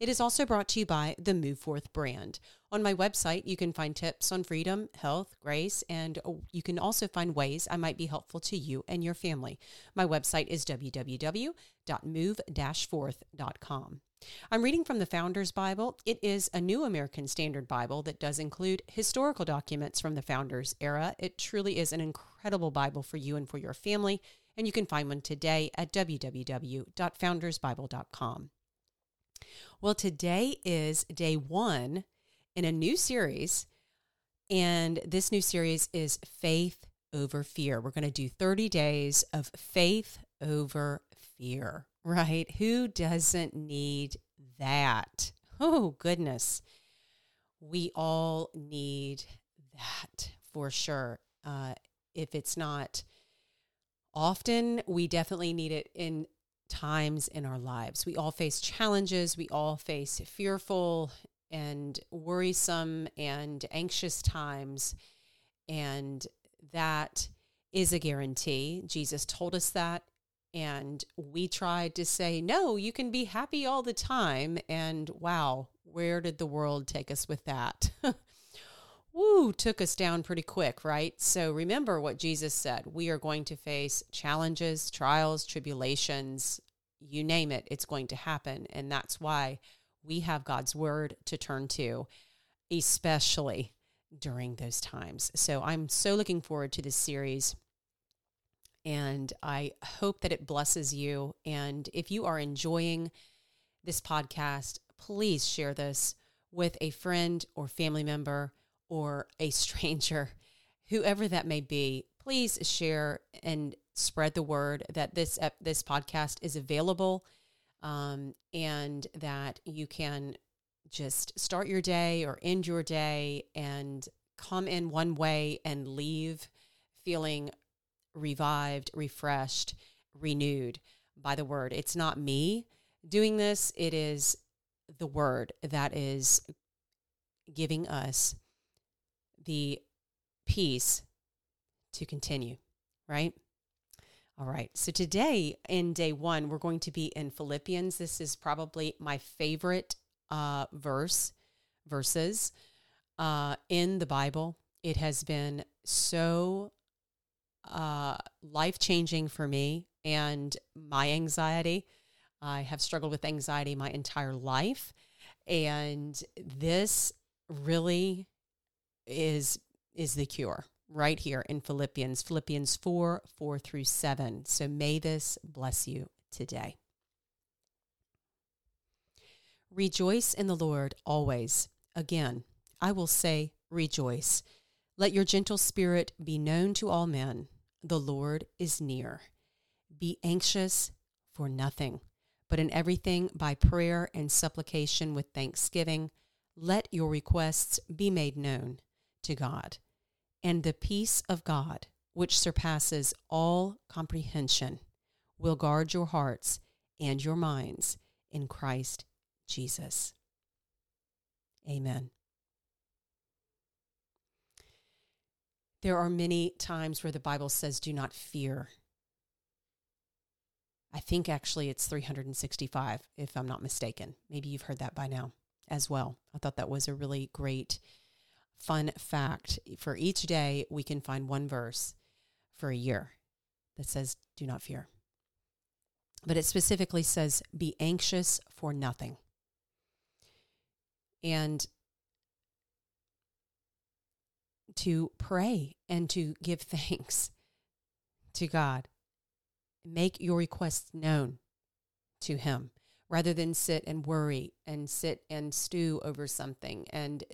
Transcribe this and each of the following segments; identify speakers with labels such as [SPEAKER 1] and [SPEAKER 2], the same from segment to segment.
[SPEAKER 1] It is also brought to you by the Move Forth brand. On my website, you can find tips on freedom, health, grace, and uh, you can also find ways I might be helpful to you and your family. My website is www.move-forth.com. I'm reading from the Founders Bible. It is a New American Standard Bible that does include historical documents from the Founders era. It truly is an incredible Bible for you and for your family, and you can find one today at www.foundersbible.com. Well, today is day one in a new series, and this new series is Faith Over Fear. We're going to do 30 days of faith over fear, right? Who doesn't need that? Oh, goodness. We all need that for sure. Uh, if it's not often, we definitely need it in times in our lives. We all face challenges, we all face fearful and worrisome and anxious times. And that is a guarantee. Jesus told us that. And we tried to say, no, you can be happy all the time. And wow, where did the world take us with that? Woo, took us down pretty quick, right? So remember what Jesus said. We are going to face challenges, trials, tribulations, you name it, it's going to happen. And that's why we have God's word to turn to, especially during those times. So I'm so looking forward to this series. And I hope that it blesses you. And if you are enjoying this podcast, please share this with a friend or family member or a stranger, whoever that may be, please share and spread the word that this this podcast is available um, and that you can just start your day or end your day and come in one way and leave feeling revived, refreshed, renewed by the word. It's not me doing this, it is the word that is giving us the peace to continue, right? All right. So today in day one, we're going to be in Philippians. This is probably my favorite uh, verse, verses uh, in the Bible. It has been so uh, life changing for me and my anxiety. I have struggled with anxiety my entire life. And this really is is the cure right here in Philippians, Philippians 4 4 through 7. So may this bless you today. Rejoice in the Lord always. Again, I will say, rejoice. Let your gentle spirit be known to all men. The Lord is near. Be anxious for nothing, but in everything by prayer and supplication with thanksgiving, let your requests be made known to God and the peace of God, which surpasses all comprehension, will guard your hearts and your minds in Christ Jesus. Amen. There are many times where the Bible says, do not fear. I think actually it's 365, if I'm not mistaken. Maybe you've heard that by now as well. I thought that was a really great fun fact for each day, we can find one verse for a year that says, Do not fear. But it specifically says, Be anxious for nothing. And to pray and to give thanks to God. Make your requests known to Him rather than sit and worry and sit and stew over something. And,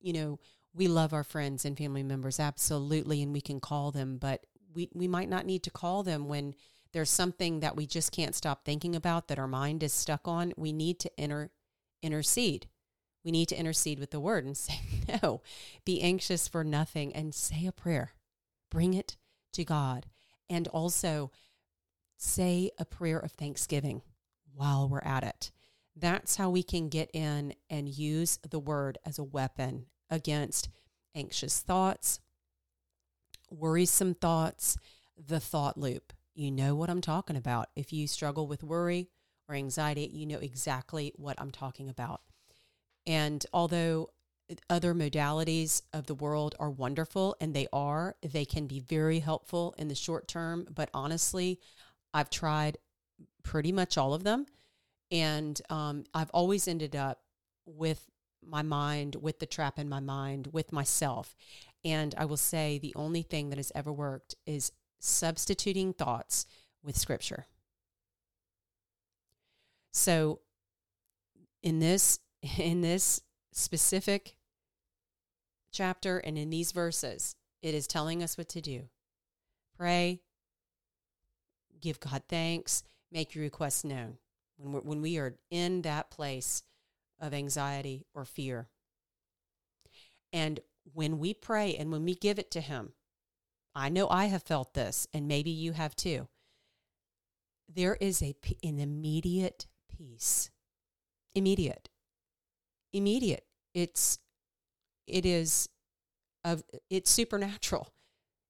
[SPEAKER 1] you know, we love our friends and family members, absolutely, and we can call them, but we, we might not need to call them when there's something that we just can't stop thinking about that our mind is stuck on. We need to inter, intercede. We need to intercede with the word and say, no, be anxious for nothing and say a prayer. Bring it to God. And also say a prayer of thanksgiving while we're at it. That's how we can get in and use the word as a weapon against anxious thoughts, worrisome thoughts, the thought loop. You know what I'm talking about. If you struggle with worry or anxiety, you know exactly what I'm talking about. And although other modalities of the world are wonderful and they are, they can be very helpful in the short term. But honestly, I've tried pretty much all of them. And um, I've always ended up with my mind, with the trap in my mind, with myself. And I will say the only thing that has ever worked is substituting thoughts with scripture. So in this in this specific chapter and in these verses, it is telling us what to do. Pray, give God thanks, make your requests known when, we're, when we are in that place of anxiety or fear. And when we pray and when we give it to Him, I know I have felt this, and maybe you have too. There is a, an immediate peace. Immediate. Immediate. It's, it is of, it's supernatural.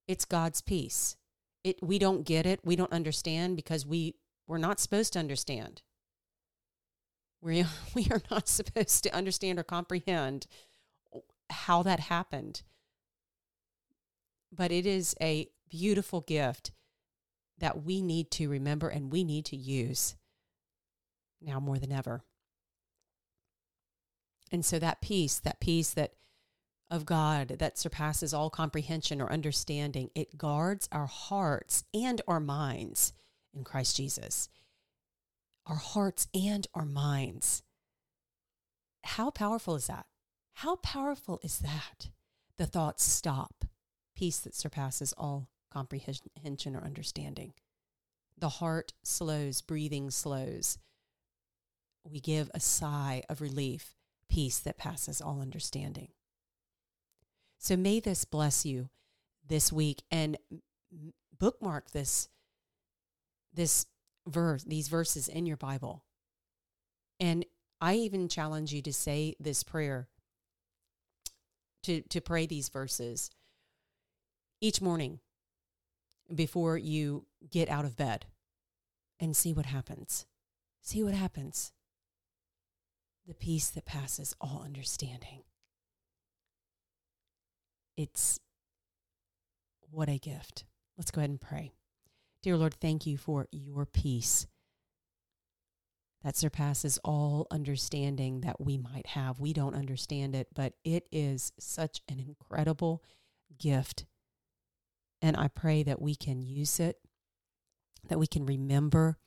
[SPEAKER 1] It's God's peace. It, we don't get it. We don't understand because we, we're not supposed to understand. We, we are not supposed to understand or comprehend how that happened. But it is a beautiful gift that we need to remember and we need to use now more than ever. And so that peace, that peace that of God that surpasses all comprehension or understanding, it guards our hearts and our minds in Christ Jesus our hearts and our minds. How powerful is that? How powerful is that? The thoughts stop, peace that surpasses all comprehension or understanding. The heart slows, breathing slows. We give a sigh of relief, peace that passes all understanding. So may this bless you this week and bookmark this this verse, these verses in your Bible. And I even challenge you to say this prayer, to, to pray these verses each morning before you get out of bed and see what happens. See what happens. The peace that passes all understanding. It's what a gift. Let's go ahead and pray. Dear Lord, thank you for your peace that surpasses all understanding that we might have. We don't understand it, but it is such an incredible gift. And I pray that we can use it, that we can remember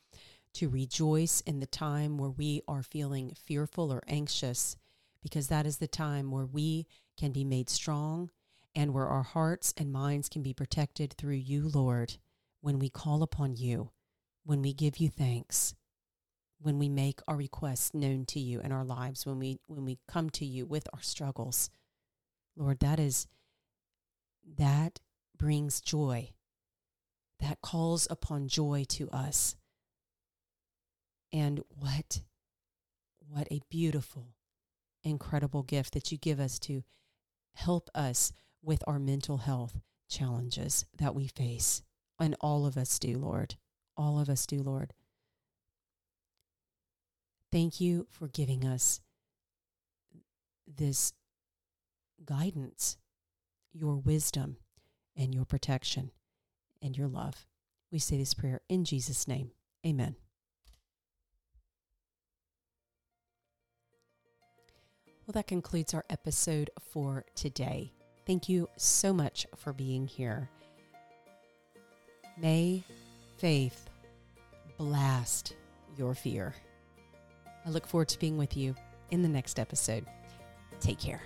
[SPEAKER 1] to rejoice in the time where we are feeling fearful or anxious, because that is the time where we can be made strong and where our hearts and minds can be protected through you, Lord when we call upon you, when we give you thanks, when we make our requests known to you in our lives, when we when we come to you with our struggles. Lord, that is that brings joy. That calls upon joy to us. And what what a beautiful incredible gift that you give us to help us with our mental health challenges that we face. And all of us do, Lord. All of us do, Lord. Thank you for giving us this guidance, your wisdom, and your protection and your love. We say this prayer in Jesus' name. Amen. Well, that concludes our episode for today. Thank you so much for being here. May faith blast your fear. I look forward to being with you in the next episode. Take care.